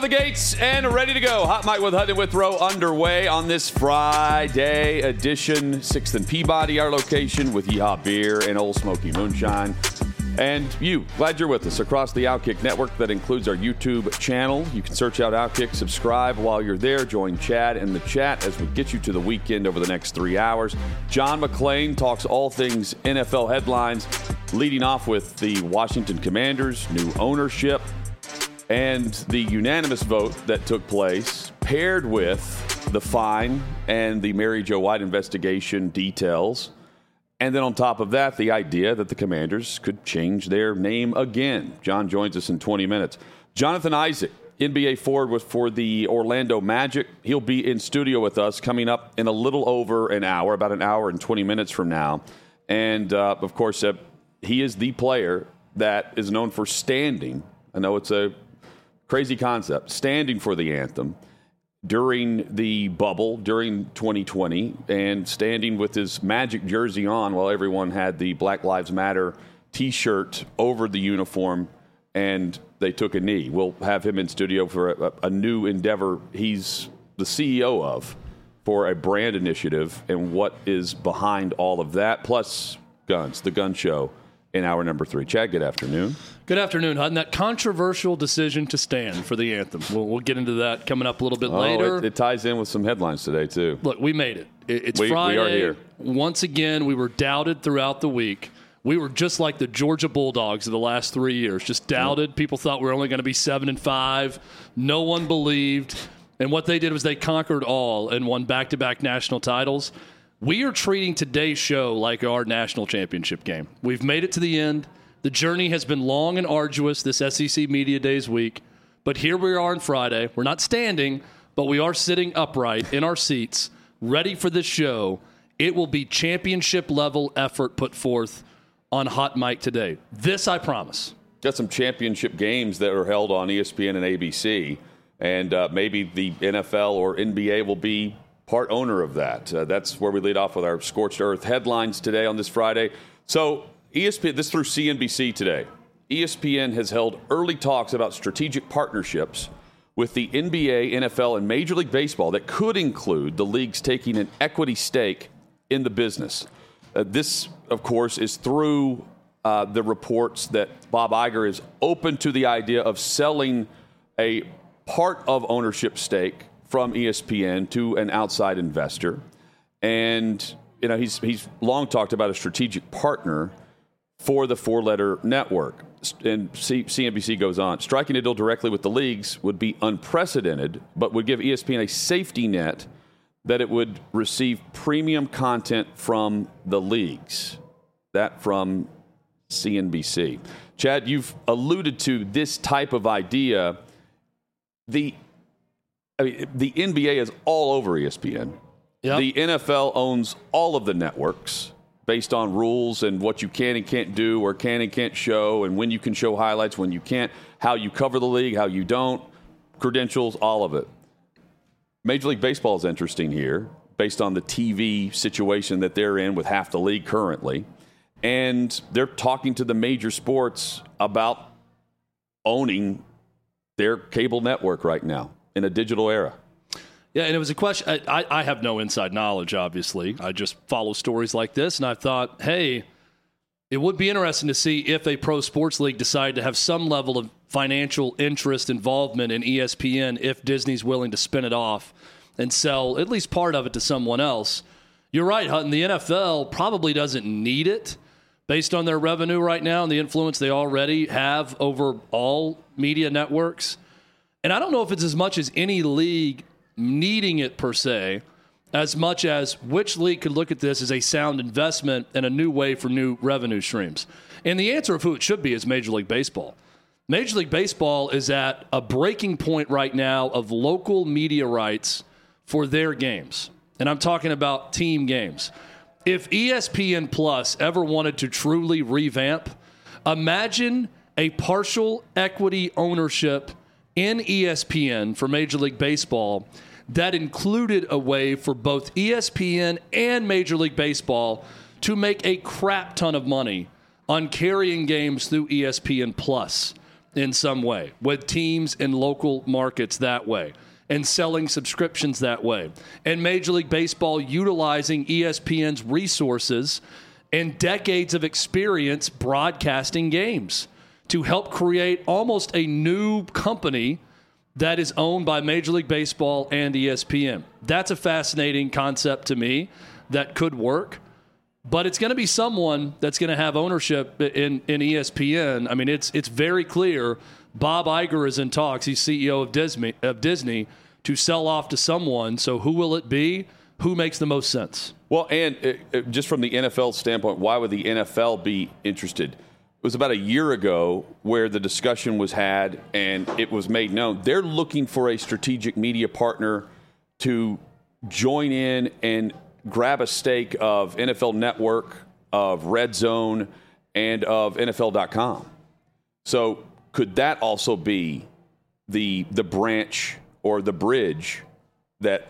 Of the gates and ready to go. Hot Mic with Hutton Withrow underway on this Friday edition. Sixth and Peabody, our location with Yeehaw Beer and Old Smoky Moonshine. And you, glad you're with us across the Outkick network that includes our YouTube channel. You can search out Outkick, subscribe while you're there. Join Chad in the chat as we get you to the weekend over the next three hours. John McClain talks all things NFL headlines, leading off with the Washington Commanders, new ownership, and the unanimous vote that took place, paired with the fine and the Mary Jo White investigation details. And then on top of that, the idea that the commanders could change their name again. John joins us in 20 minutes. Jonathan Isaac, NBA forward for the Orlando Magic. He'll be in studio with us coming up in a little over an hour, about an hour and 20 minutes from now. And uh, of course, uh, he is the player that is known for standing. I know it's a crazy concept, standing for the anthem during the bubble during 2020 and standing with his magic jersey on while everyone had the Black Lives Matter t shirt over the uniform and they took a knee. We'll have him in studio for a, a new endeavor he's the CEO of for a brand initiative and what is behind all of that, plus guns, the gun show in hour number three. Chad, good afternoon. Good afternoon, Hutton. That controversial decision to stand for the anthem. We'll, we'll get into that coming up a little bit Oh, later. it, it ties in with some headlines today, too. Look, we made it. It- It's We- we are here. Once again, we were doubted throughout the week. We were just like the Georgia Bulldogs of the last three years, just doubted. People thought we were only going to be seven and five. No one believed. And what they did was they conquered all and won back to back national titles. We are treating today's show like our national championship game. We've made it to the end. The journey has been long and arduous this SEC Media Days week. But here we are on Friday. We're not standing, but we are sitting upright in our seats, ready for this show. It will be championship level effort put forth on Hot Mic today. This I promise. Got some championship games that are held on ESPN and ABC, and uh, maybe the NFL or NBA will be part owner of that. Uh, that's where we lead off with our scorched earth headlines today on this Friday. So ESPN, this through CNBC today. ESPN has held early talks about strategic partnerships with the NBA, NFL, and Major League Baseball that could include the leagues taking an equity stake in the business. Uh, this, of course, is through uh, the reports that Bob Iger is open to the idea of selling a part of ownership stake from ESPN to an outside investor. And you know, he's he's long talked about a strategic partner for the four-letter network. And CNBC goes on, striking a deal directly with the leagues would be unprecedented, but would give ESPN a safety net that it would receive premium content from the leagues. That from CNBC. Chad, you've alluded to this type of idea. The I mean, the NBA is all over ESPN. Yep. The NFL owns all of the networks based on rules and what you can and can't do, or can and can't show, and when you can show highlights, when you can't, how you cover the league, how you don't, credentials, all of it. Major League Baseball is interesting here based on the TV situation that they're in with half the league currently. And they're talking to the major sports about owning their cable network right now in a digital era. Yeah, and it was a question. I, I, have no inside knowledge, obviously. I just follow stories like this, and I thought, hey, it would be interesting to see if a pro sports league decided to have some level of financial interest involvement in ESPN if Disney's willing to spin it off and sell at least part of it to someone else. You're right, Hutton. The NFL probably doesn't need it based on their revenue right now and the influence they already have over all media networks. And I don't know if it's as much as any league needing it per se, as much as which league could look at this as a sound investment and a new way for new revenue streams. And the answer of who it should be is Major League Baseball. Major League Baseball is at a breaking point right now of local media rights for their games. And I'm talking about team games. If ESPN Plus ever wanted to truly revamp, imagine a partial equity ownership in ESPN for Major League Baseball that included a way for both ESPN and Major League Baseball to make a crap ton of money on carrying games through ESPN Plus in some way with teams in local markets that way and selling subscriptions that way. And Major League Baseball utilizing ESPN's resources and decades of experience broadcasting games to help create almost a new company that is owned by Major League Baseball and ESPN. That's a fascinating concept to me that could work. But it's going to be someone that's going to have ownership in, in ESPN. I mean, it's it's very clear. Bob Iger is in talks. He's CEO of Disney, of Disney to sell off to someone. So who will it be? Who makes the most sense? Well, and uh, uh just from the NFL standpoint, why would the NFL be interested? It was about a year ago where the discussion was had and it was made known. They're looking for a strategic media partner to join in and grab a stake of NFL Network, of Red Zone, and of NFL.com. So could that also be the the branch or the bridge that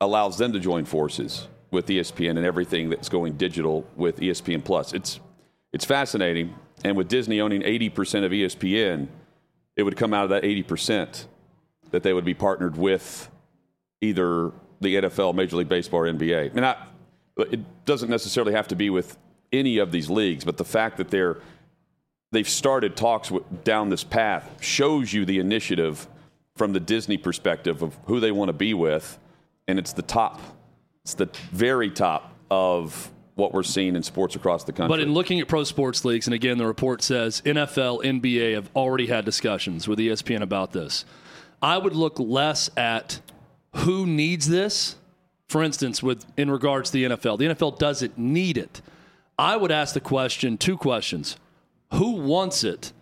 allows them to join forces with ESPN and everything that's going digital with ESPN Plus? It's it's fascinating, and with Disney owning 80% of ESPN, it would come out of that 80% that they would be partnered with either the NFL, Major League Baseball, or NBA. And I, it doesn't necessarily have to be with any of these leagues, but the fact that they're they've started talks down this path shows you the initiative from the Disney perspective of who they want to be with, and it's the top, it's the very top of what we're seeing in sports across the country. But in looking at pro sports leagues, and again, the report says NFL, NBA have already had discussions with ESPN about this. I would look less at who needs this for instance, with in regards to the NFL, the NFL doesn't need it. I would ask the question, two questions: Who wants it?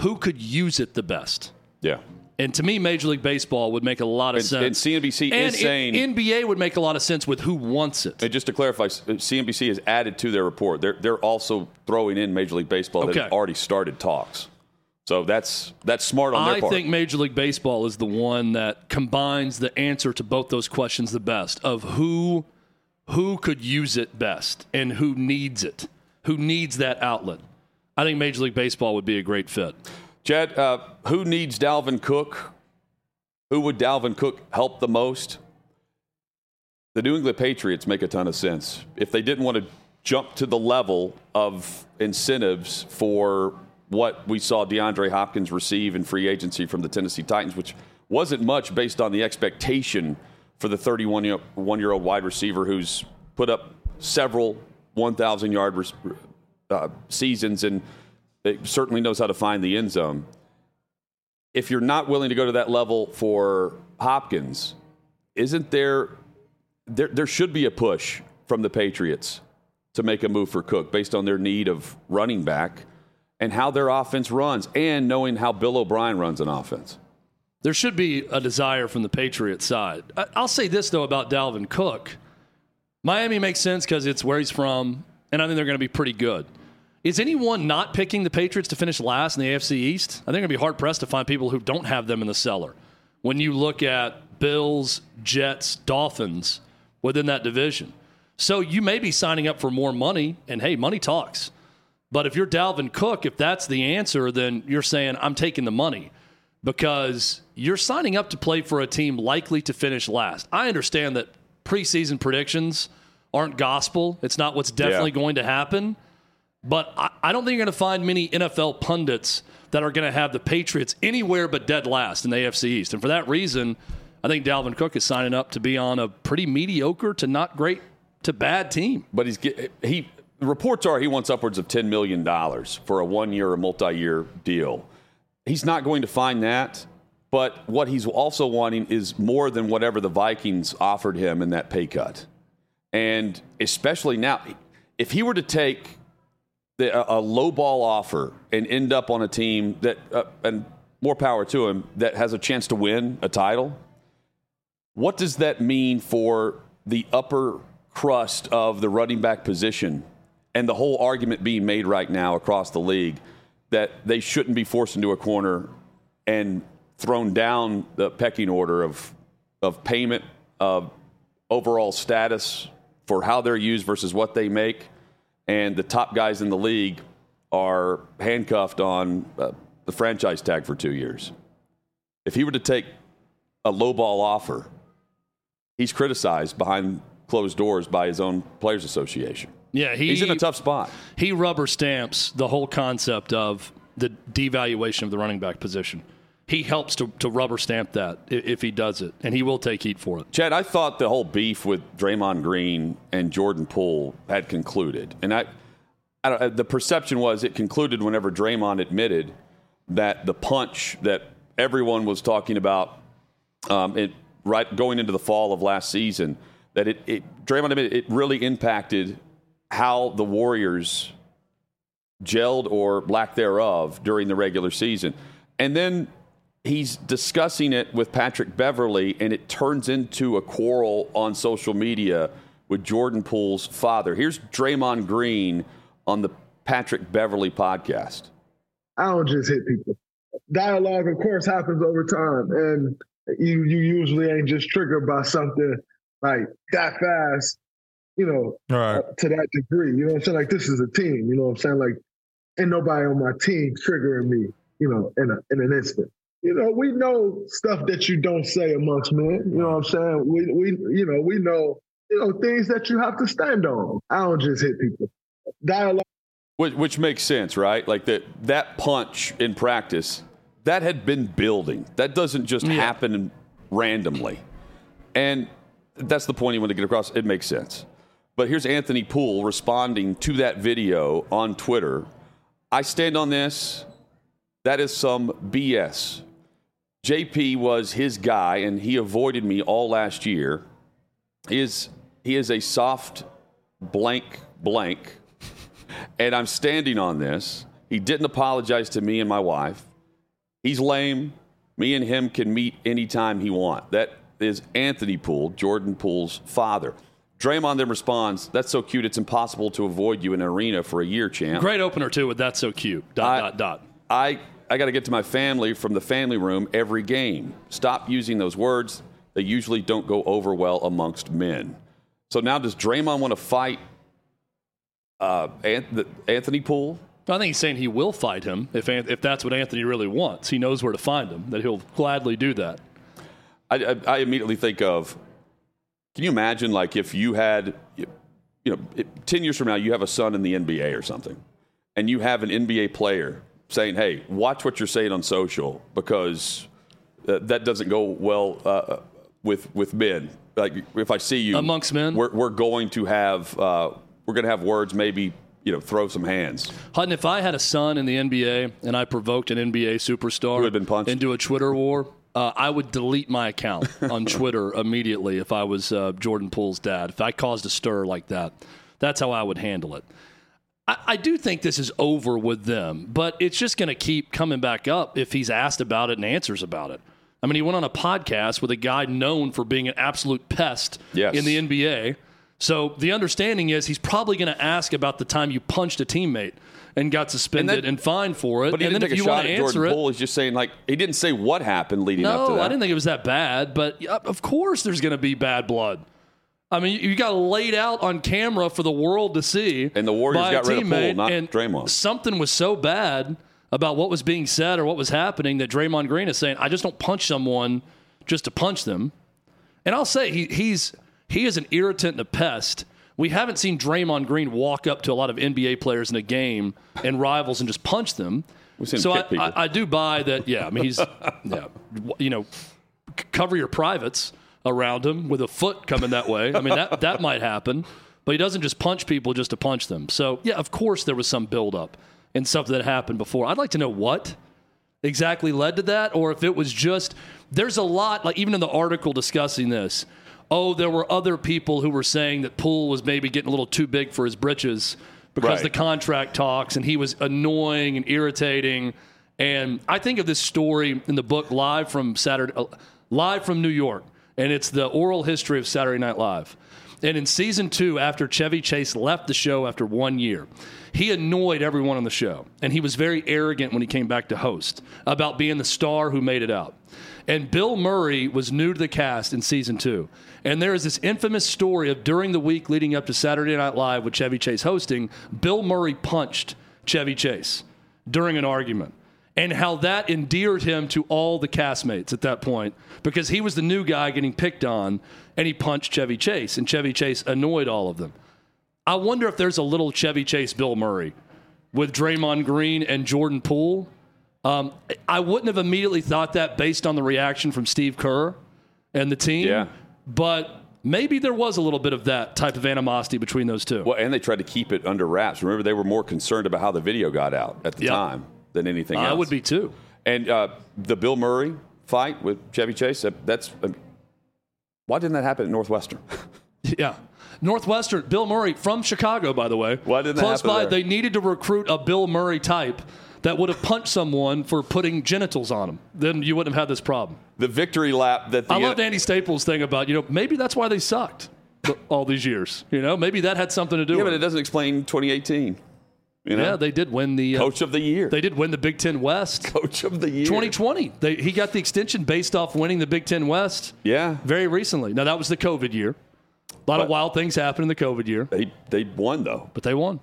Who could use it the best? Yeah. And to me, Major League Baseball would make a lot of and, sense. And CNBC and is saying NBA would make a lot of sense with who wants it. And just to clarify, CNBC uh, has added to their report. They're they're also throwing in Major League Baseball okay. that have already started talks. So that's that's smart on their I part. I think Major League Baseball is the one that combines the answer to both those questions the best of who who could use it best and who needs it, who needs that outlet. I think Major League Baseball would be a great fit. Chad, uh, who needs Dalvin Cook? Who would Dalvin Cook help the most? The New England Patriots make a ton of sense. If they didn't want to jump to the level of incentives for what we saw DeAndre Hopkins receive in free agency from the Tennessee Titans, which wasn't much based on the expectation for the 31 year old wide receiver who's put up several 1,000 yard uh, seasons and certainly knows how to find the end zone. If you're not willing to go to that level for Hopkins, isn't there, there, there should be a push from the Patriots to make a move for Cook based on their need of running back and how their offense runs and knowing how Bill O'Brien runs an offense. There should be a desire from the Patriots side. I'll say this, though, about Dalvin Cook. Miami makes sense because it's where he's from, and I think they're going to be pretty good. Is anyone not picking the Patriots to finish last in the AFC East? I think they're be hard pressed to find people who don't have them in the cellar. When you look at Bills, Jets, Dolphins within that division. So you may be signing up for more money, and hey, money talks. But if you're Dalvin Cook, if that's the answer, then you're saying, I'm taking the money because you're signing up to play for a team likely to finish last. I understand that preseason predictions aren't gospel, it's not what's definitely yeah. going to happen. But I, I don't think you're going to find many NFL pundits that are going to have the Patriots anywhere but dead last in the AFC East. And for that reason, I think Dalvin Cook is signing up to be on a pretty mediocre to not great to bad team. But he's he reports are he wants upwards of $10 million for a one year or multi year deal. He's not going to find that, but what he's also wanting is more than whatever the Vikings offered him in that pay cut. And especially now, if he were to take the, a, low ball offer and end up on a team that, uh, and more power to him, that has a chance to win a title. What does that mean for the upper crust of the running back position and the whole argument being made right now across the league that they shouldn't be forced into a corner and thrown down the pecking order of of payment of overall status for how they're used versus what they make and the top guys in the league are handcuffed on uh, the franchise tag for 2 years. If he were to take a low ball offer he's criticized behind closed doors by his own players association. Yeah, he, he's in a tough spot. he rubber stamps the whole concept of the devaluation of the running back position. He helps to, to rubber stamp that if he does it, and he will take heat for it. Chad, I thought the whole beef with Draymond Green and Jordan Poole had concluded, and I, I don't, the perception was it concluded whenever Draymond admitted that the punch that everyone was talking about, um, it right going into the fall of last season, that it, it Draymond admitted it really impacted how the Warriors gelled or lack thereof during the regular season. And then he's discussing it with Patrick Beverley, and it turns into a quarrel on social media with Jordan Poole's father. Here's Draymond Green on the Patrick Beverley podcast. I don't just hit people. Dialogue, of course, happens over time, and you you usually ain't just triggered by something like that fast, you know, All right. uh, to that degree. You know what I'm saying? Like this is a team. You know what I'm saying? Like, ain't nobody on my team triggering me. You know, in a in an instant. You know, we know stuff that you don't say amongst men. You know what I'm saying? We we you know we know you know things that you have to stand on. I don't just hit people. Dialogue. Which, which makes sense, right? Like that that punch in practice, that had been building. That doesn't just happen randomly. And that's the point he wanted to get across. It makes sense. But here's Anthony Poole responding to that video on Twitter. I stand on this. That is some BS. JP was his guy, and he avoided me all last year. He is, he is a soft blank blank and I'm standing on this. He didn't apologize to me and my wife. He's lame. Me and him can meet anytime he want. That is Anthony Poole, Jordan Poole's father. Draymond then responds, "That's so cute. It's impossible to avoid you in an arena for a year, champ." Great opener too with that's so cute. Dot I- dot dot. I I got to get to my family from the family room every game. Stop using those words. They usually don't go over well amongst men. So now does Draymond want to fight uh, Anthony Poole? I think he's saying he will fight him if if that's what Anthony really wants. He knows where to find him. That he'll gladly do that. I, I, I immediately think of can you imagine like if you had you know 10 years from now you have a son in the nba or something and you have an nba player saying hey watch what you're saying on social because uh, that doesn't go well uh, with with men like if i see you Amongst men? we're, we're going to have uh, we're going to have words maybe you know throw some hands Hutton, if I had a son in the NBA and I provoked an NBA superstar Who had been punched? into a Twitter war, uh, I would delete my account on Twitter immediately if I was uh, Jordan Poole's dad. If I caused a stir like that, that's how I would handle it. I, I do think this is over with them, but it's just going to keep coming back up if he's asked about it and answers about it. I mean, he went on a podcast with a guy known for being an absolute pest Yes. in the NBA. So the understanding is he's probably going to ask about the time you punched a teammate and got suspended and, And fined for it. but he and didn't then take if a you want shot to at answer jordan it, poole he's just saying like he didn't say what happened leading up to no, that I didn't think it was that bad. But of course, there's going to be bad blood. I mean, you got laid out on camera for the world to see. And the Warriors got rid of Poole, not and Draymond. Something was so bad about what was being said or what was happening that Draymond Green is saying, "I just don't punch someone just to punch them." And I'll say he, he's he is an irritant and a pest. We haven't seen Draymond Green walk up to a lot of NBA players in a game and rivals and just punch them. We've seen him so I. I, I do buy that. Yeah, I mean he's yeah, you know, cover your privates around him with a foot coming that way. I mean that that might happen, but he doesn't just punch people just to punch them. So yeah, of course there was some buildup and something that happened before. I'd like to know what exactly led to that, or if it was just there's a lot like even in the article discussing this. Oh, there were other people who were saying that Poole was maybe getting a little too big for his britches because Right. the contract talks and he was annoying and irritating And I think of this story in the book live from Saturday, uh, live from New York, and it's the oral history of Saturday Night Live. And in season two, after Chevy Chase left the show after one year, he annoyed everyone on the show. And he was very arrogant when he came back to host about being the star who made it out. And Bill Murray was new to the cast in season two. And there is this infamous story of during the week leading up to Saturday Night Live with Chevy Chase hosting, Bill Murray punched Chevy Chase during an argument and how that endeared him to all the castmates at that point because he was the new guy getting picked on and he punched Chevy Chase and Chevy Chase annoyed all of them. I wonder if there's a little Chevy Chase Bill Murray with Draymond Green and Jordan Poole. Um, I wouldn't have immediately thought that based on the reaction from Steve Kerr and the team. Yeah. But maybe there was a little bit of that type of animosity between those two. Well, and they tried to keep it under wraps. Remember, they were more concerned about how the video got out at the Yep. time than anything else. I would be too. And uh, the Bill Murray fight with Chevy Chase, that's. Uh, why didn't that happen at Northwestern? Yeah. Northwestern, Bill Murray from Chicago, by the way. Why didn't that Close happen by, there? they needed to recruit a Bill Murray type that would have punched someone for putting genitals on him. Then you wouldn't have had this problem. the victory lap that the I loved Andy Staples' thing about, you know, maybe that's why they sucked all these years. You know, maybe that had something to do with. Yeah, with but it it. doesn't explain 2018. You know? Yeah, they did win the uh, Coach of the year. They did win the Big Ten West. Coach of the year. 2020. They, he got the extension based off winning the Big Ten West Yeah. very recently. Now that was the COVID year. A lot of wild things happened in the COVID year, They, they won, though. but they won.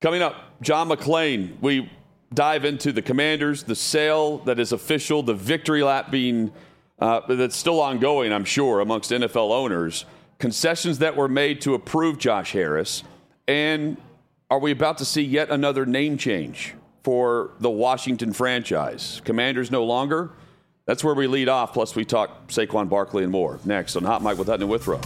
Coming up, John McClain. We dive into the Commanders, the sale that is official, the victory lap being uh, that's still ongoing, I'm sure, amongst NFL owners, concessions that were made to approve Josh Harris, and are we about to see yet another name change for the Washington franchise? Commanders no longer. That's where we lead off. Plus, we talk Saquon Barkley and more next on Hot Mic with Hutton and Withrow.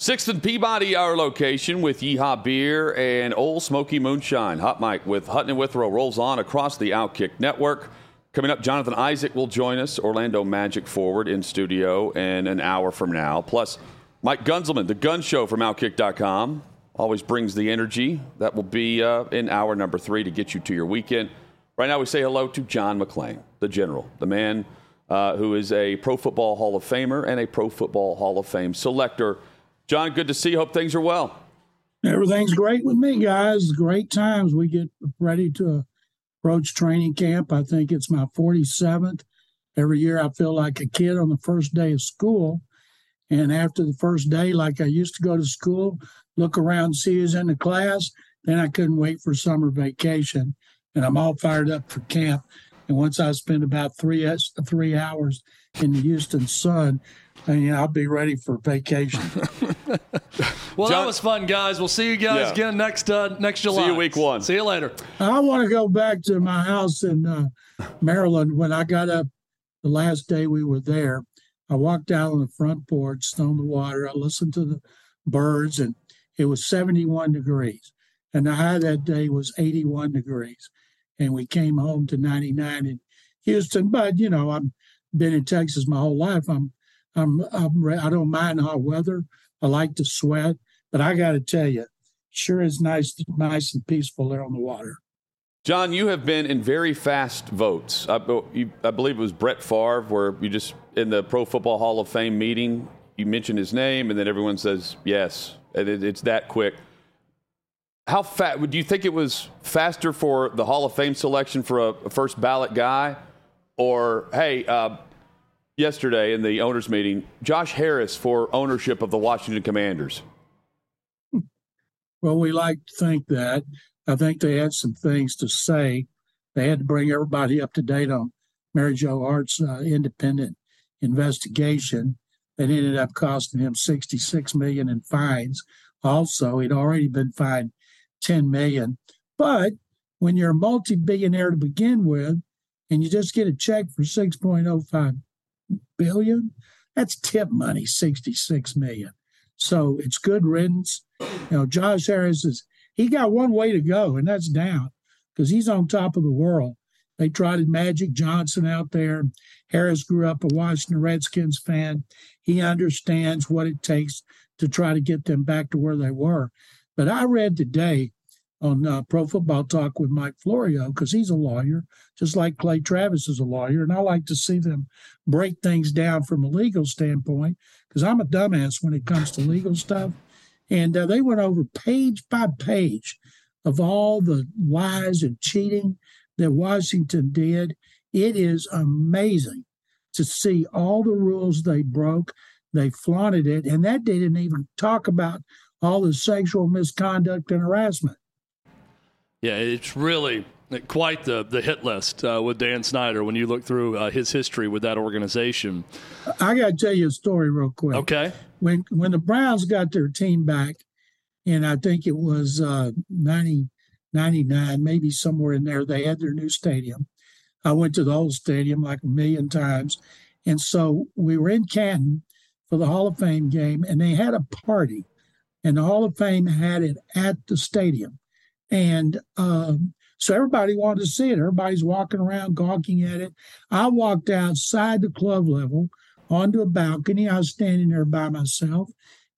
Sixth and Peabody, our location with Yeehaw Beer and Old Smoky Moonshine. Hot Mic with Hutton and Withrow rolls on across the Outkick Network. Coming up, Jonathan Isaac will join us, Orlando Magic forward in studio in an hour from now. Plus, Mike Gunzelman, the gun show from Outkick.com, always brings the energy. That will be uh, in hour number three to get you to your weekend. Right now, we say hello to John McClain, the general, the man uh, who is a Pro Football Hall of Famer and a Pro Football Hall of Fame selector. John, good to see you. Hope things are well. Everything's great with me, guys. Great times. We get ready to approach training camp. I think it's my 47th. Every year I feel like a kid on the first day of school. And after the first day, like I used to go to school, look around, see who's in the class, then I couldn't wait for summer vacation. And I'm all fired up for camp. And once I spend about three three hours in the Houston sun, and I'll be ready for vacation. Well, John- that was fun, guys. We'll see you guys Yeah. again next uh, next July. you week one. See you later. I want to go back to my house in uh, Maryland. When I got up the last day we were there, I walked out on the front porch, stoned the water. I listened to the birds, and it was 71 degrees. And the high that day was 81 degrees. And we came home to 99 in Houston. But, you know, I've been in Texas my whole life. I'm, I'm, I'm re- I don't mind hot weather. I like to sweat. But I got to tell you, sure is nice, nice and peaceful there on the water. John, you have been in very fast votes. I, you, I believe it was Brett Favre, where you just, in the Pro Football Hall of Fame meeting, you mention his name, and then everyone says yes. And it, it's that quick. How fast would you think it was faster for the Hall of Fame selection for a, a first ballot guy, or hey, uh, yesterday in the owners' meeting, Josh Harris for ownership of the Washington Commanders? Well, we like to think that. I think they had some things to say. They had to bring everybody up to date on Mary Jo Hart's uh, independent investigation that ended up costing him 66 million in fines. Also, he'd already been fined 10 million. But when you're a multi-billionaire to begin with, and you just get a check for 6.05 billion, that's tip money, 66 million. So it's good riddance. You know, Josh Harris is he got one way to go, and that's down because he's on top of the world. They trotted Magic Johnson out there. Harris grew up a Washington Redskins fan. He understands what it takes to try to get them back to where they were. But I read today on uh, Pro Football Talk with Mike Florio because he's a lawyer, just like Clay Travis is a lawyer, and I like to see them break things down from a legal standpoint because I'm a dumbass when it comes to legal stuff. And uh, they went over page by page of all the lies and cheating that Washington did. It is amazing to see all the rules they broke. They flaunted it, and that didn't even talk about all the sexual misconduct and harassment. Yeah, it's really quite the, the hit list uh, with Dan Snyder when you look through uh, his history with that organization. I got to tell you a story real quick. Okay. When when the Browns got their team back, and I think it was uh, 90, 99, maybe somewhere in there, they had their new stadium. I went to the old stadium like a million times. And so we were in Canton for the Hall of Fame game, and they had a party, and the Hall of Fame had it at the stadium. And um, so everybody wanted to see it. Everybody's walking around gawking at it. I walked outside the club level onto a balcony. I was standing there by myself,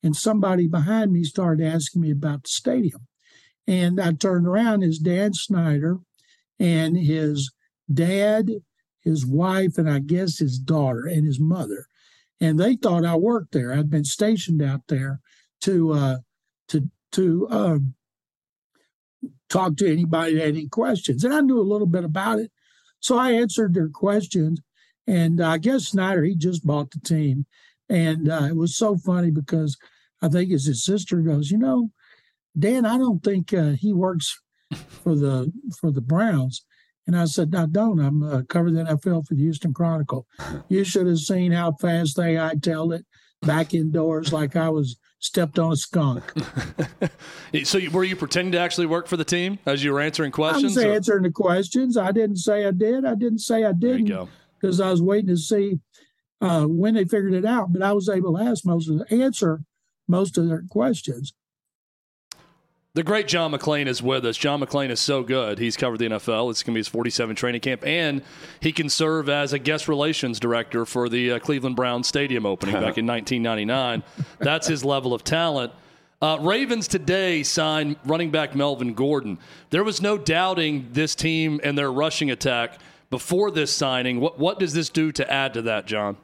and somebody behind me started asking me about the stadium. And I turned around, his Dan Snyder and his dad, his wife, and I guess his daughter and his mother. And they thought I worked there. I'd been stationed out there to uh, to to um, talk to anybody that had any questions. And I knew a little bit about it. So I answered their questions. And I guess Snyder, he just bought the team. And uh, it was so funny because I think as his sister goes, you know, Dan, I don't think uh, he works for the for the Browns. And I said, I don't. I'm uh, covered the NFL for the Houston Chronicle. You should have seen how fast they I hightailed it back indoors like I was stepped on a skunk. so, were you pretending to actually work for the team as you were answering questions? I was or? answering the questions. I didn't say I did. I didn't say I didn't because I was waiting to see uh, when they figured it out. But I was able to ask most of the answer most of their questions. The great John McClain is with us. John McClain is so good. He's covered the NFL. It's going to be his 47 training camp, and he can serve as a guest relations director for the uh, Cleveland Browns stadium opening back in 1999. That's his level of talent. Uh, Ravens today signed running back Melvin Gordon. There was no doubting this team and their rushing attack before this signing. What what does this do to add to that, John?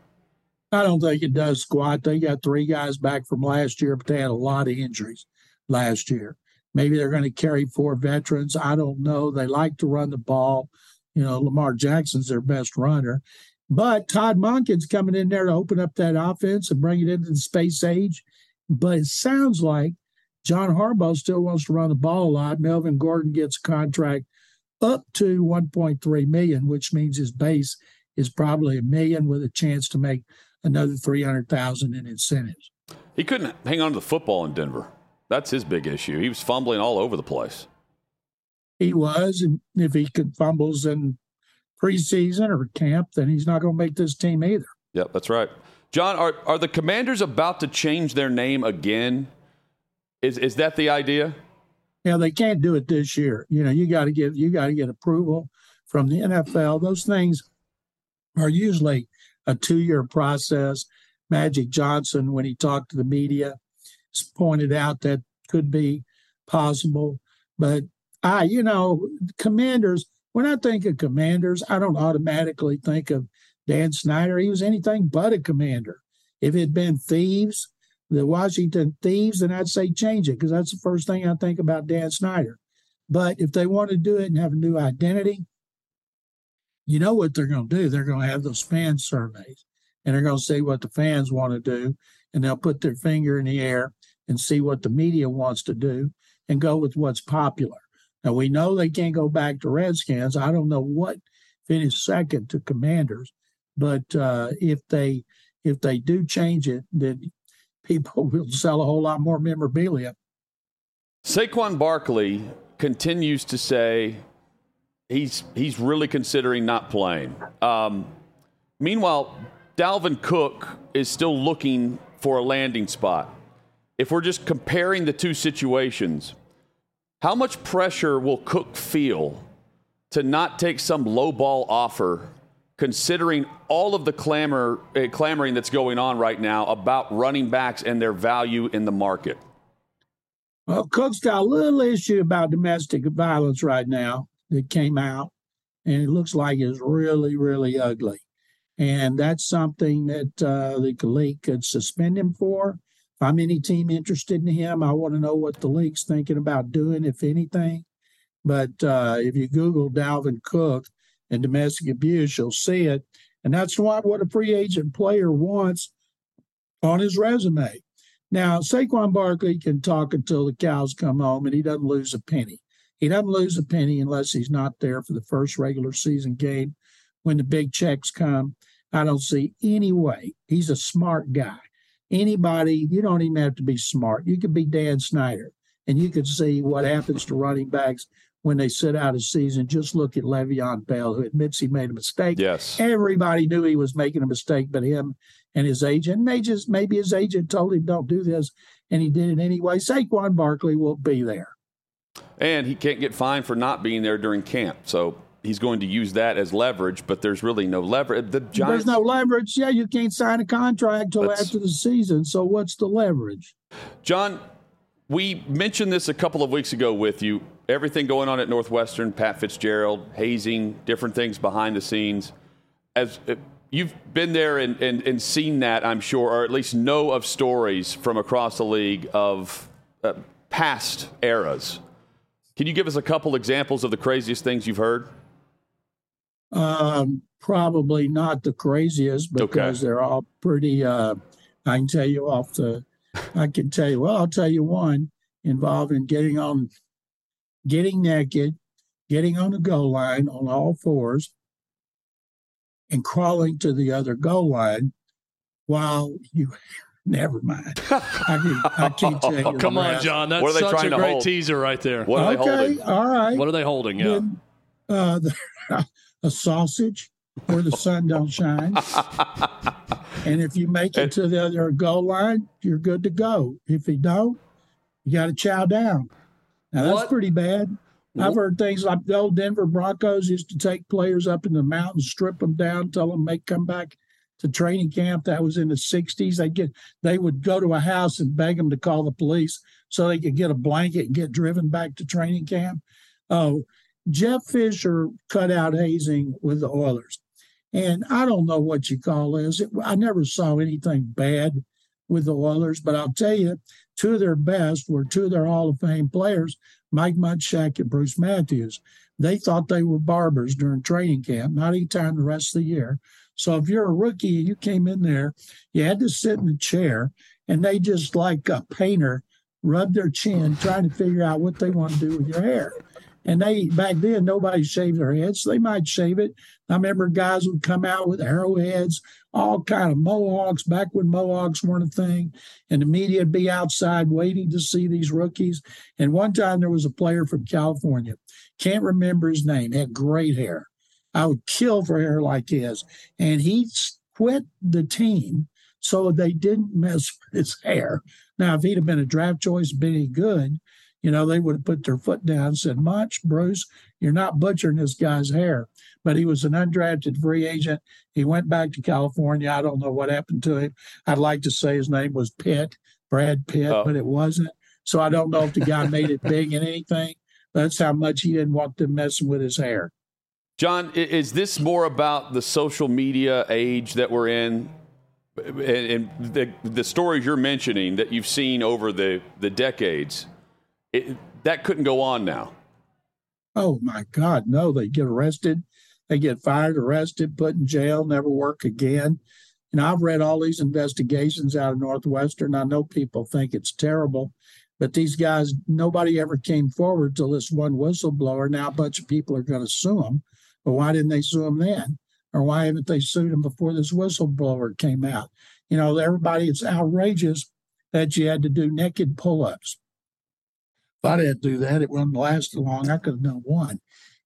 I don't think it does squat. They got three guys back from last year, but they had a lot of injuries last year. Maybe they're going to carry four veterans. I don't know. They like to run the ball. You know, Lamar Jackson's their best runner. But Todd Monken's coming in there to open up that offense and bring it into the space age. But it sounds like John Harbaugh still wants to run the ball a lot. Melvin Gordon gets a contract up to 1.3 million, which means his base is probably a million with a chance to make another 300,000 in incentives. He couldn't hang on to the football in Denver. That's his big issue. He was fumbling all over the place. He was, and if he could fumbles in preseason or camp, then he's not going to make this team either. Yep, that's right. John, are are the Commanders about to change their name again? Is is that the idea? Yeah, they can't do it this year. You know, you got to get you got to get approval from the NFL. Those things are usually a two year process. Magic Johnson, when he talked to the media, pointed out that could be possible. But I, you know, commanders, when I think of commanders, I don't automatically think of Dan Snyder. He was anything but a commander. If it had been thieves, the Washington thieves, then I'd say change it because that's the first thing I think about Dan Snyder. But if they want to do it and have a new identity, you know what they're going to do. They're going to have those fan surveys and they're going to see what the fans want to do and they'll put their finger in the air and see what the media wants to do and go with what's popular. Now we know they can't go back to Redskins. I don't know what finished second to Commanders, but uh, if they if they do change it, then people will sell a whole lot more memorabilia. Saquon Barkley continues to say he's he's really considering not playing. Um, meanwhile, Dalvin Cook is still looking for a landing spot. If we're just comparing the two situations, how much pressure will Cook feel to not take some low ball offer, considering all of the clamor, uh, clamoring that's going on right now about running backs and their value in the market? Well, Cook's got a little issue about domestic violence right now that came out, and it looks like it's really, really ugly. And that's something that uh, the league could suspend him for. I'm any team interested in him, I want to know what the league's thinking about doing, if anything. But uh, if you Google Dalvin Cook and domestic abuse, you'll see it. And that's not what a free agent player wants on his resume. Now, Saquon Barkley can talk until the cows come home and he doesn't lose a penny. He doesn't lose a penny unless he's not there for the first regular season game when the big checks come. I don't see any way. He's a smart guy. Anybody, you don't even have to be smart. You could be Dan Snyder and you could see what happens to running backs when they sit out a season. Just look at Le'Veon Bell, who admits he made a mistake. Yes. Everybody knew he was making a mistake, but him and his agent. May just maybe his agent told him don't do this, and he did it anyway. Saquon Barkley will be there. And he can't get fined for not being there during camp. So he's going to use that as leverage, but there's really no leverage. The Giants, There's no leverage. Yeah, you can't sign a contract till after the season. So what's the leverage? John, we mentioned this a couple of weeks ago with you. Everything going on at Northwestern, Pat Fitzgerald, hazing, different things behind the scenes. As uh, you've been there and, and, and seen that, I'm sure, or at least know of stories from across the league of uh, past eras. Can you give us a couple examples of the craziest things you've heard? Um, probably not the craziest because they're all pretty. Uh, I can tell you off the. I can tell you. Well, I'll tell you one involving getting on, getting naked, getting on the goal line on all fours, and crawling to the other goal line while you. Never mind. I can, I can't tell you. Oh, come the on, rest. John. What are That's they such trying a to great hold? teaser right there. What are they okay, holding? all right. What are they holding? Yeah. Then, uh, the, a sausage where the sun don't shine. and if you make it to the other goal line, you're good to go. If you don't, you got to chow down. Now that's What? pretty bad. I've heard things like the old Denver Broncos used to take players up in the mountains, strip them down, tell them make come back to training camp. That was in the '60s. They get they would go to a house and beg them to call the police so they could get a blanket and get driven back to training camp. Oh, Jeff Fisher cut out hazing with the Oilers. And I don't know what you call this. It, I never saw anything bad with the Oilers, but I'll tell you, two of their best were two of their Hall of Fame players, Mike Munchak and Bruce Matthews. They thought they were barbers during training camp, not any time the rest of the year. So if you're a rookie and you came in there, you had to sit in a chair, and they just like a painter rub their chin trying to figure out what they want to do with your hair. And they back then nobody shaved their heads. So they might shave it. I remember guys would come out with arrowheads, all kind of mohawks back when mohawks weren't a thing, and the media would be outside waiting to see these rookies. And one time there was a player from California, can't remember his name, had great hair. I would kill for hair like his, and he quit the team so they didn't mess with his hair. Now, if he'd have been a draft choice, been any good, you know, they would have put their foot down and said, Munch, Bruce, you're not butchering this guy's hair. But he was an undrafted free agent. He went back to California. I don't know what happened to him. I'd like to say his name was Pitt, Brad Pitt, Oh. but it wasn't. So I don't know if the guy made it big in anything. That's how much he didn't want them messing with his hair. John, is this more about the social media age that we're in? And, and the, the stories you're mentioning that you've seen over the, the decades, it, that couldn't go on now. Oh my God, no, they get arrested, they get fired, arrested, put in jail, never work again. Know, I've read all these investigations out of Northwestern. I know people think it's terrible, but these guys, nobody ever came forward till this one whistleblower. Now a bunch of people are going to sue them. But why didn't they sue him then? Or why haven't they sued him before this whistleblower came out? You know, everybody, it's outrageous that you had to do naked pull ups. I didn't do that, it wouldn't last long. I could have done one.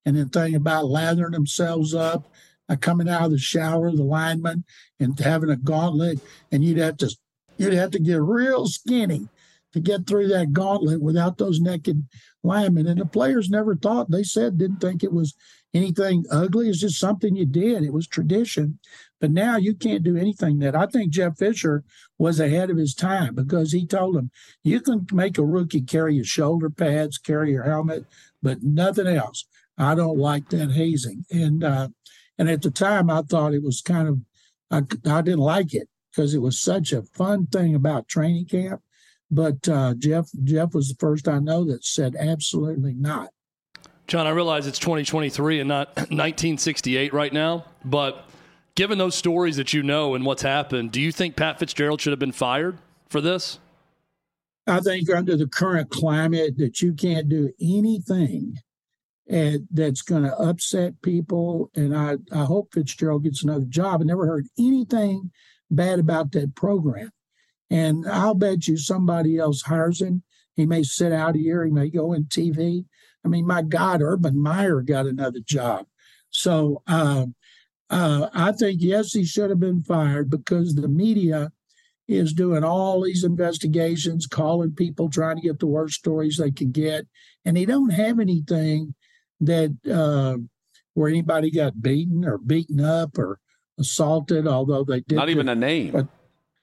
And then thinking about lathering themselves up, uh, coming out of the shower, the lineman, and having a gauntlet, and you'd have to you'd have to get real skinny to get through that gauntlet without those naked linemen. And the players never thought they said didn't think it was anything ugly. It's just something you did. It was tradition. But now you can't do anything that I think Jeff Fisher was ahead of his time because he told him you can make a rookie carry your shoulder pads, carry your helmet, but nothing else. I don't like that hazing. And uh, and at the time, I thought it was kind of I, I didn't like it because it was such a fun thing about training camp. But uh, Jeff Jeff was the first I know that said absolutely not. John, I realize it's 2023 and not 1968 right now, but given those stories that you know and what's happened, do you think Pat Fitzgerald should have been fired for this? I think under the current climate that you can't do anything and that's going to upset people. And I, I hope Fitzgerald gets another job. I never heard anything bad about that program. And I'll bet you somebody else hires him. He may sit out a year. He may go in TV. I mean, my God, Urban Meyer got another job. So uh, uh, I think, yes, he should have been fired because the media is doing all these investigations, calling people, trying to get the worst stories they can get. And they don't have anything that uh, where anybody got beaten or beaten up or assaulted, although they did. Not even a name. But,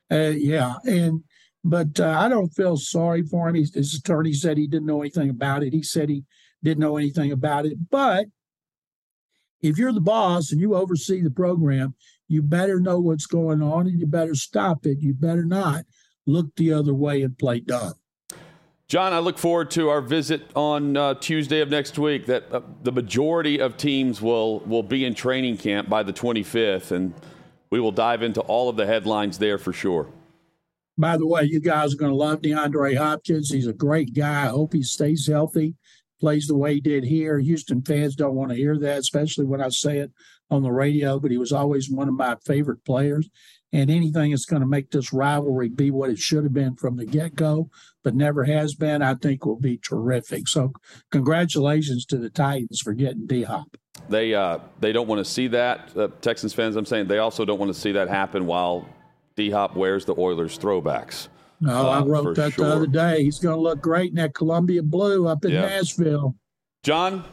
uh, yeah. And, but uh, I don't feel sorry for him. He's, his attorney said he didn't know anything about it. He said he didn't know anything about it. But if you're the boss and you oversee the program, you better know what's going on and you better stop it. You better not look the other way and play dumb. John, I look forward to our visit on uh, Tuesday of next week. That uh, the majority of teams will will be in training camp by the 25th, and we will dive into all of the headlines there for sure. By the way, you guys are going to love DeAndre Hopkins. He's a great guy. I hope he stays healthy, plays the way he did here. Houston fans don't want to hear that, especially when I say it on the radio. But he was always one of my favorite players and anything that's going to make this rivalry be what it should have been from the get go, but never has been, I think will be terrific. So, congratulations to the Titans for getting D Hop. They uh, they don't want to see that. Uh, Texans fans, I'm saying they also don't want to see that happen while D Hop wears the Oilers throwbacks. No, uh, I wrote that sure. the other day. He's going to look great in that Columbia blue up in yep. Nashville. John,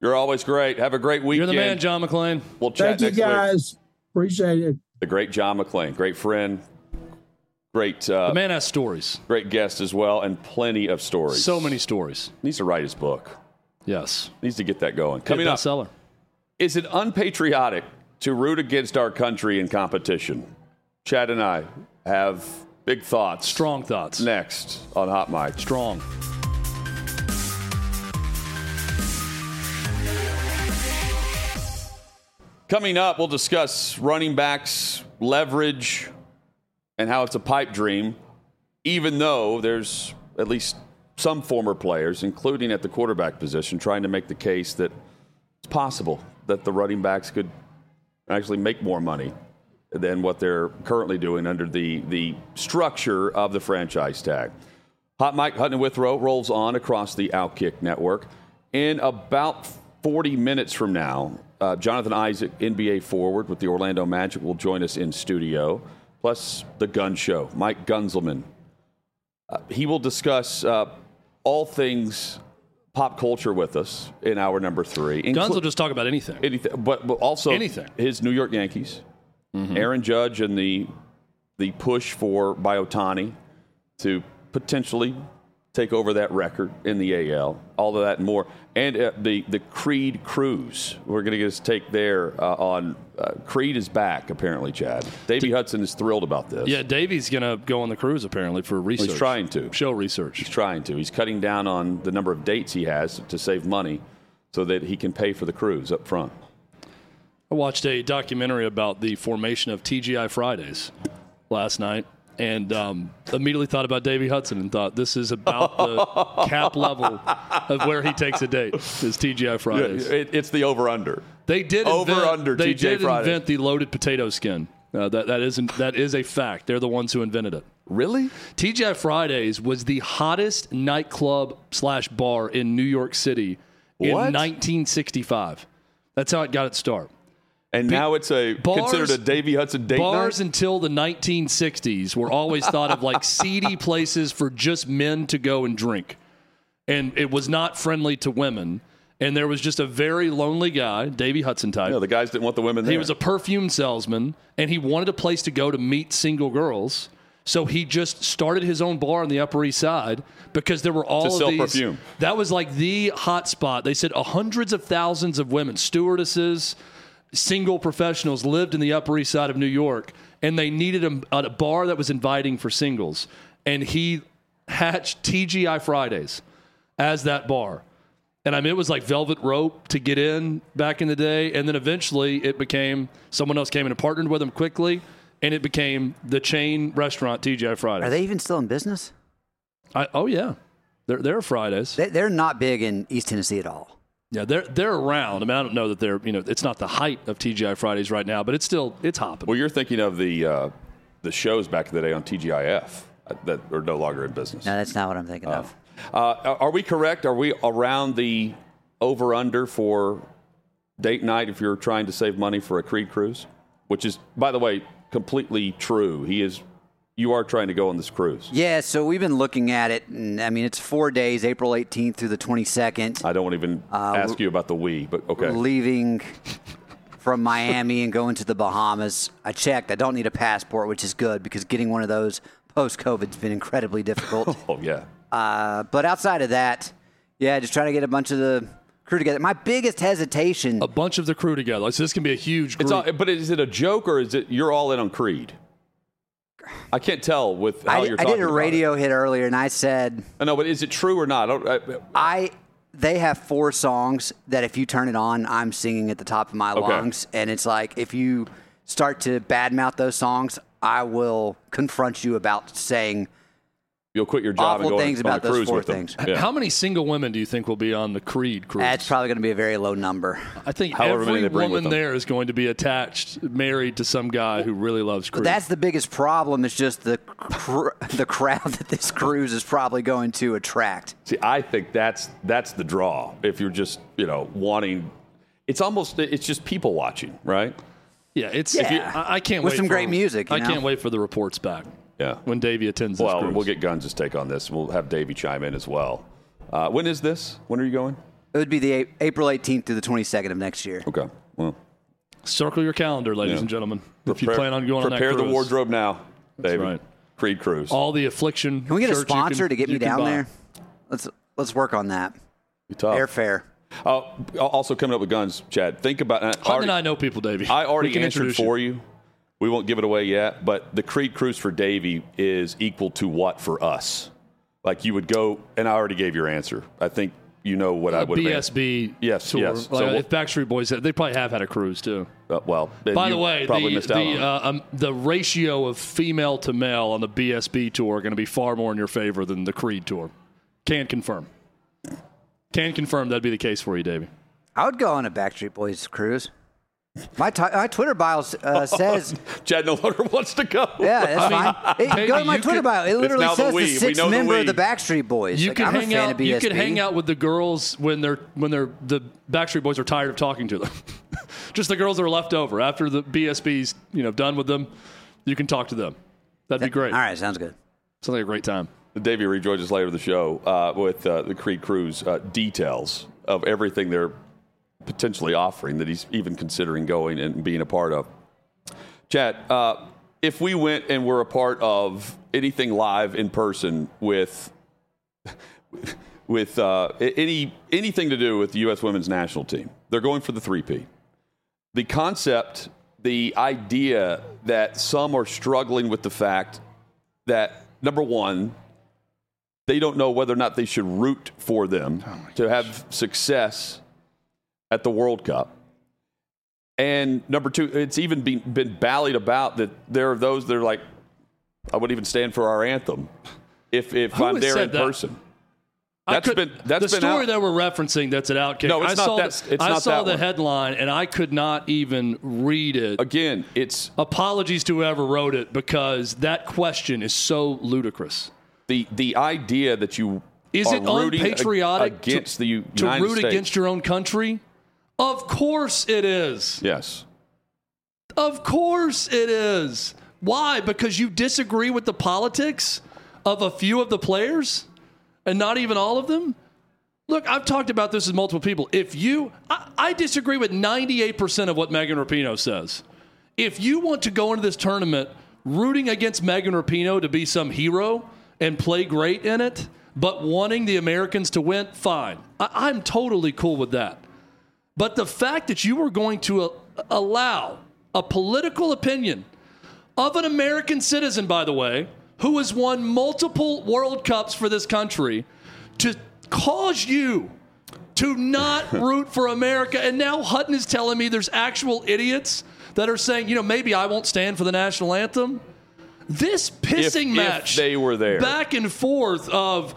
you're always great. Have a great weekend. You're the man, John McClain. We'll chat Thank you, guys. Week. Appreciate it the great John McClain, great friend, great. Uh, the man has stories. Great guest as well, and plenty of stories. So many stories. Needs to write his book. Yes. Needs to get that going. Coming up, seller. Is it unpatriotic to root against our country in competition? Chad and I have big thoughts. Strong thoughts. Next on Hot Mic. Strong. Coming up, we'll discuss running backs, leverage, and how it's a pipe dream, even though there's at least some former players, including at the quarterback position, trying to make the case that it's possible that the running backs could actually make more money than what they're currently doing under the, the structure of the franchise tag. Hot Mic Hutton Withrow rolls on across the Outkick network. In about 40 minutes from now, uh, Jonathan Isaac, NBA forward with the Orlando Magic, will join us in studio, plus the Gun Show, Mike Gunzelman. Uh, he will discuss uh, all things pop culture with us in hour number three. Inclu- Guns will just talk about anything. Anything, but, but also anything. his New York Yankees, mm-hmm. Aaron Judge, and the the push for Ohtani to potentially take over that record in the AL. All of that and more and uh, the the Creed cruise. We're going to get his take there uh, on uh, Creed is back apparently. Chad Davey Hudson is thrilled about this. Yeah, Davey's going to go on the cruise apparently for research. Well, he's trying to show research. He's trying to. He's cutting down on the number of dates he has to save money, so that he can pay for the cruise up front. I watched a documentary about the formation of TGI Fridays last night and um, immediately thought about Davey Hudson and thought this is about the cap level of where he takes a date. Is TGI Fridays? Yeah, it, it's the over under. They did over invent, under. They TGI did Fridays. invent the loaded potato skin. Uh, that that isn't that is a fact. They're the ones who invented it. Really? TGI Fridays was the hottest nightclub slash bar in New York City what? in 1965. That's how it got its start. And now it's a bars, considered a Davey Hudson date Bars night? until the 1960s were always thought of like seedy places for just men to go and drink, and it was not friendly to women. and there was just a very lonely guy, Davey Hudson type. Yeah, the guys didn't want the women there. He was a perfume salesman, and he wanted a place to go to meet single girls. So he just started his own bar on the Upper East Side because there were all To of sell these. perfume. That was like the hot spot. They said hundreds of thousands of women, stewardesses, single professionals lived in the Upper East Side of New York, and they needed a, a bar that was inviting for singles. And he hatched TGI Fridays as that bar. And I mean, it was like velvet rope to get in back in the day. And then eventually it became someone else came in and partnered with him quickly. And it became the chain restaurant TGI Fridays. Are they even still in business? I, oh, yeah. They're, they're Fridays. They, they're not big in East Tennessee at all. Yeah, they're they're around. I mean, I don't know that they're you know it's not the height of TGI Fridays right now, but it's still it's hopping. Well, you're thinking of the uh, the shows back in the day on TGIF uh, that are no longer in business. No, that's not what I'm thinking of. Uh, are we correct? Are we around the over under for date night if you're trying to save money for a Creed cruise? Which is, by the way, completely true. He is. You are trying to go on this cruise. Yeah, so we've been looking at it, and I mean, it's four days, April 18th through the 22nd. I don't want to even ask you about the we, but okay. leaving from Miami and going to the Bahamas. I checked. I don't need a passport, which is good because getting one of those post COVID has been incredibly difficult. Oh yeah. uh, but outside of that, yeah, just trying to get a bunch of the crew together. My biggest hesitation. a bunch of the crew together. So this can be a huge group. It's all, but is it a joke or is it you're all in on Creed? I can't tell with how I, you're I did a radio It. hit earlier, and I said uh, I know, but is it true or not? I, I. They have four songs that if you turn it on, I'm singing at the top of my Okay. lungs, and it's like if you start to badmouth those songs, I will confront you about saying you'll quit your job and go things on, on about a those cruise four with them. things. Yeah. How many single women do you think will be on the Creed cruise? that's probably going to be a very low number. I think However many every they woman there is going to be attached, married to some guy who really loves Creed. That's the biggest problem. It's just the cr- the crowd that this cruise is probably going to attract. See, I think that's that's the draw. If you're just you know wanting, it's almost it's just people watching, right? yeah, it's. Yeah. I, I can't With wait some for- great music, you I know? can't wait for the reports back Yeah. when Davey attends this Well, cruise. we'll get Guns' take on this. We'll have Davey chime in as well. Uh, when is this? When are you going? It would be the A- April 18th to the 22nd of next year. Okay. Well, Circle your calendar, ladies Yeah. and gentlemen. if you plan on going on that prepare the cruise. wardrobe now, David. right. Creed cruise. all the affliction. Can we get a shirts you sponsor can- to get you me can down buy. there? Let's let's work on that. Be tough. Airfare. Uh, also coming up with Guns, Chad. Think about. Uh, Hutton and I know people, Davey. I already can answered introduce for you. We won't give it away yet, but the Creed cruise for Davey is equal to what for us? Like you would go, and I already gave your answer. I think you know what I would have BSB Yes, tour. yes. Like, So if Backstreet Boys, they probably have had a cruise too. Uh, well, By you the way, probably the missed out the, on uh, um, the ratio of female to male on the BSB tour are going to be far more in your favor than the Creed tour. Can confirm. Can confirm that'd be the case for you, Davey. I would go on a Backstreet Boys cruise. My, t- my Twitter bio uh, says, Chad no longer wants to go. yeah, that's fine. Hey, go to my Twitter could- bio. It literally now the says we. the We sixth know the member of the Backstreet Boys. You Like, could I'm a hang fan out. of You BSB. could hang out with the girls when they're when they're the Backstreet Boys are tired of talking to them. Just the girls that are left over after the BSB's you know done with them. You can talk to them. That'd be great. All right, sounds good. Sounds like a great time. Davey rejoins us later in the show uh, with uh, the Creed Cruise uh, details of everything they're potentially offering that he's even considering going and being a part of. Chad, uh, if we went and were a part of anything live in person with with uh, any anything to do with the U.S. Women's National Team, they're going for the three-peat. The concept, the idea that some are struggling with the fact that number one, they don't know whether or not they should root for them to have success at the World Cup. And number two, it's even been, been ballied about that there are those that are like, I wouldn't even stand for our anthem if, if Who I'm there in that? person. I That's could- been that's the been story out. that we're referencing. That's at Outkick. No, it's I not saw that- The, it's I not saw that the one. headline and I could not even read it. Again, it's Apologies to whoever wrote it because that question is so ludicrous. the the idea that you Is are it unpatriotic to- against the to root States. against your own country? Of course it is. Yes. Of course it is. Why? Because you disagree with the politics of a few of the players and not even all of them? Look, I've talked about this with multiple people. If you, I, I disagree with 98% of what Megan Rapinoe says. If you want to go into this tournament rooting against Megan Rapinoe to be some hero and play great in it, but wanting the Americans to win, fine. I, I'm totally cool with that. But the fact that you were going to uh, allow a political opinion of an American citizen, by the way, who has won multiple World Cups for this country, to cause you to not root for America. And now Hutton is telling me there's actual idiots that are saying, you know, maybe I won't stand for the national anthem. This pissing If- if match, they were there. back and forth of.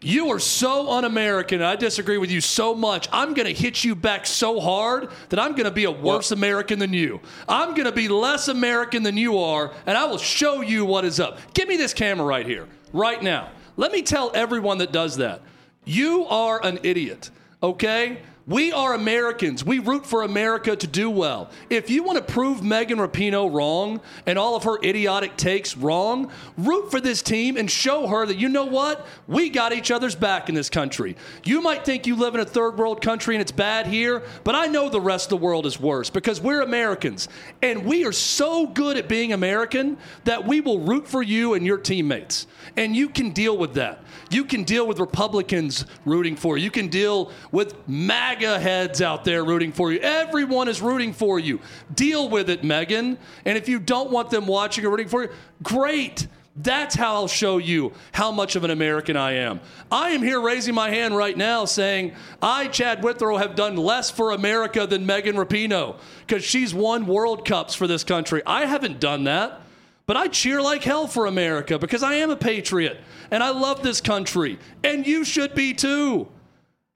You are so un American. I disagree with you so much. I'm going to hit you back so hard that I'm going to be a worse American than you. I'm going to be less American than you are, and I will show you what is up. Give me this camera right here, right now. Let me tell everyone that does that. You are an idiot, okay? We are Americans. We root for America to do well. If you want to prove Megan Rapinoe wrong and all of her idiotic takes wrong, root for this team and show her that you know what? We got each other's back in this country. You might think you live in a third world country and it's bad here, but I know the rest of the world is worse because we're Americans. And we are so good at being American that we will root for you and your teammates. And you can deal with that. You can deal with Republicans rooting for you. You can deal with MAGA heads out there rooting for you. Everyone is rooting for you. Deal with it, Megan. And if you don't want them watching or rooting for you, great. That's how I'll show you how much of an American I am. I am here raising my hand right now saying, I, Chad Withrow, have done less for America than Megan Rapinoe because she's won World Cups for this country. I haven't done that. But I cheer like hell for America because I am a patriot and I love this country. And you should be too.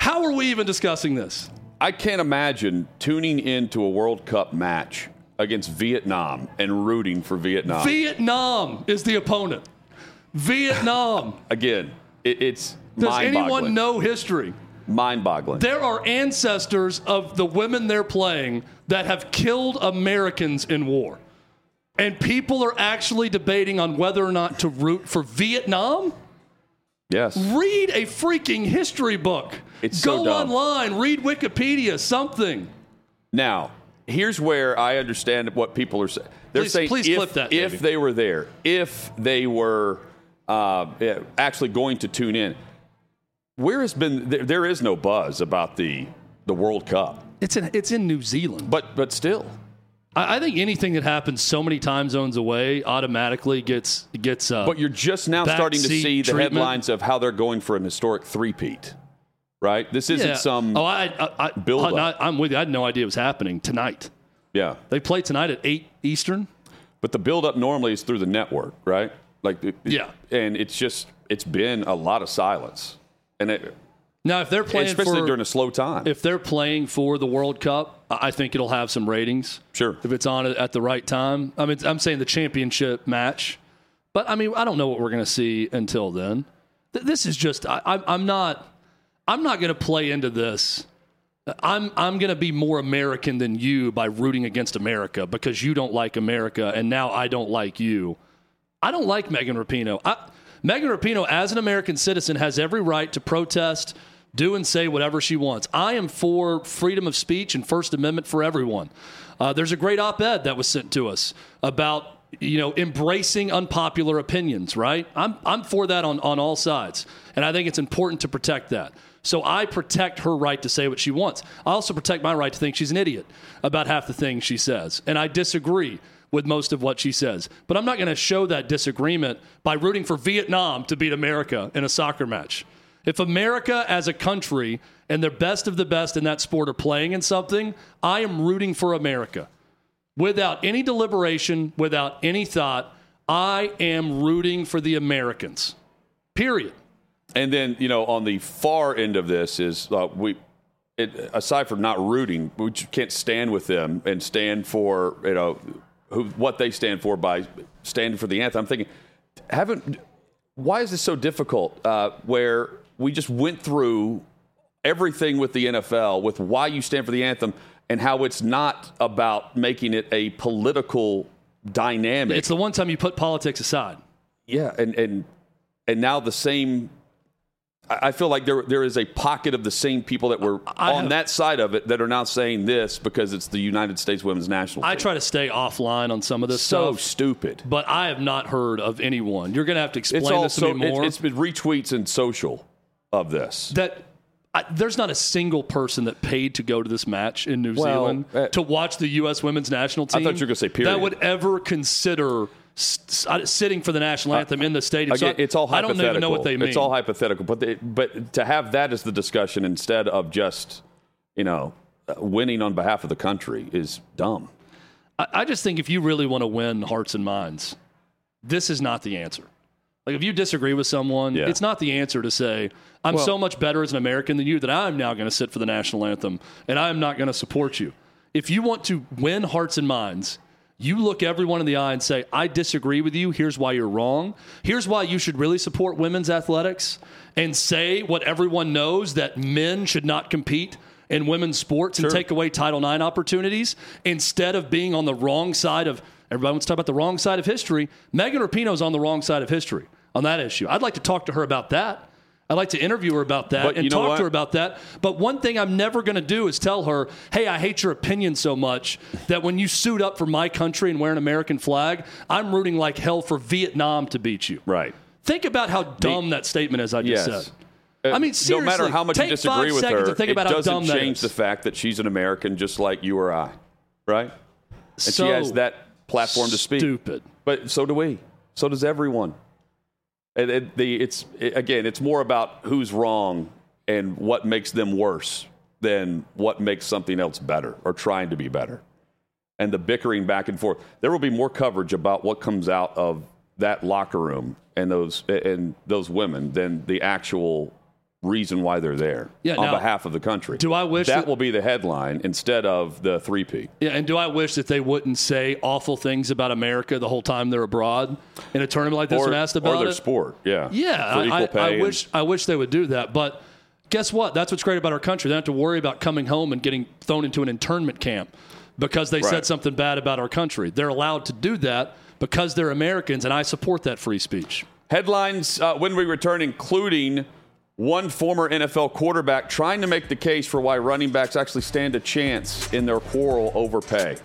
How are we even discussing this? I can't imagine tuning into a World Cup match against Vietnam and rooting for Vietnam. Vietnam is the opponent. Vietnam. Again, it, it's Does anyone know history? Mind-boggling. There are ancestors of the women they're playing that have killed Americans in war. And people are actually debating on whether or not to root for Vietnam? yes. Read a freaking history book. It's Go so dumb. online, read Wikipedia, something. Now, here's where I understand what people are saying. They're Please- saying please if, flip that, if they were there, if they were uh, actually going to tune in, where has been there, there is no buzz about the the World Cup, It's in it's in New Zealand. but but still, I, I think anything that happens so many time zones away automatically gets gets. Uh, but you're just now starting to see the treatment. headlines of how they're going for an historic three-peat, right? This isn't yeah. some Oh, I, I, I build-up. I, I'm with you. I had no idea it was happening tonight. yeah, They play tonight at eight Eastern. but the build-up normally is through the network, right? Like it- Yeah. and it's just it's been a lot of silence, and it, Now, if they're playing especially for during a slow time. if they're playing for the World Cup, I think it'll have some ratings. Sure. If it's on at the right time. I mean, I'm saying the championship match. But I mean, I don't know what we're going to see until then. This is just I, I'm, I'm not I'm not going to play into this. I'm I'm going to be more American than you by rooting against America because you don't like America and now I don't like you. I don't like Megan Rapinoe. I, Megan Rapinoe, as an American citizen, has every right to protest, do and say whatever she wants. I am for freedom of speech and First Amendment for everyone. Uh, there's a great op-ed that was sent to us about you know embracing unpopular opinions. Right? I'm I'm for that on on all sides, and I think it's important to protect that. So I protect her right to say what she wants. I also protect my right to think she's an idiot about half the things she says, and I disagree with most of what she says. But I'm not going to show that disagreement by rooting for Vietnam to beat America in a soccer match. If America as a country and the best of the best in that sport are playing in something, I am rooting for America. Without any deliberation, without any thought, I am rooting for the Americans. Period. And then, you know, on the far end of this is uh, we, it, aside from not rooting, we can't stand with them and stand for, you know, who, what they stand for by standing for the anthem. I'm thinking, haven't, why is this so difficult uh, where we just went through everything with the NFL with why you stand for the anthem and how it's not about making it a political dynamic. It's the one time you put politics aside. Yeah, and and and now the same I feel like there there is a pocket of the same people that were I on have- that side of it that are now saying this because it's the United States women's national I team. try to stay offline on some of this so stuff, stupid. but I have not heard of anyone. You're going to have to explain It's this also to me more. it's been retweets and social of this. that I, there's not a single person that paid to go to this match in New Well, Zealand uh, to watch the U.S. women's national team. I thought you were gonna say period. That would ever consider s- s- sitting for the national anthem in the stadium. So Again, it's all I don't hypothetical. even know what they mean. It's all hypothetical, but they, but to have that as the discussion instead of just you know uh, winning on behalf of the country is dumb. I, I just think if you really want to win hearts and minds, this is not the answer. Like if you disagree with someone, Yeah. it's not the answer to say I'm so much better as an American than you that I'm now going to sit for the national anthem and I'm not going to support you. If you want to win hearts and minds, you look everyone in the eye and say, I disagree with you. Here's why you're wrong. Here's why you should really support women's athletics and say what everyone knows that men should not compete in women's sports and take away Title IX opportunities instead of being on the wrong side of everybody wants to talk about the wrong side of history. Megan Rapinoe's on the wrong side of history on that issue. I'd like to talk to her about that. I'd like to interview her about that But and talk what? to her about that. But one thing I'm never going to do is tell her, hey, I hate your opinion so much that when you suit up for my country and wear an American flag, I'm rooting like hell for Vietnam to beat you. Right. Think about how dumb that statement is I just Yes. said. Uh, I mean, seriously, no matter how much you disagree with her, to think it about how doesn't dumb change is. the fact that she's an American just like you or I, right? And So she has that platform to speak. Stupid. But so do we. So does everyone. And it, the, it's it- again, it's more about who's wrong and what makes them worse than what makes something else better or trying to be better. And the bickering back and forth. There will be more coverage about what comes out of that locker room and those and those women than the actual reason why they're there Yeah, on now, behalf of the country. do I wish that, that- will be the headline instead of the three-peat. Yeah, and do I wish that they wouldn't say awful things about America the whole time they're abroad in a tournament like this Or, when asked or about their it? sport, yeah, Yeah, I, I, I and- wish I wish they would do that. But guess what? That's what's great about our country. They don't have to worry about coming home and getting thrown into an internment camp because they Right. said something bad about our country. They're allowed to do that because they're Americans, and I support that free speech. Headlines uh, when we return, including one former NFL quarterback trying to make the case for why running backs actually stand a chance in their quarrel over pay.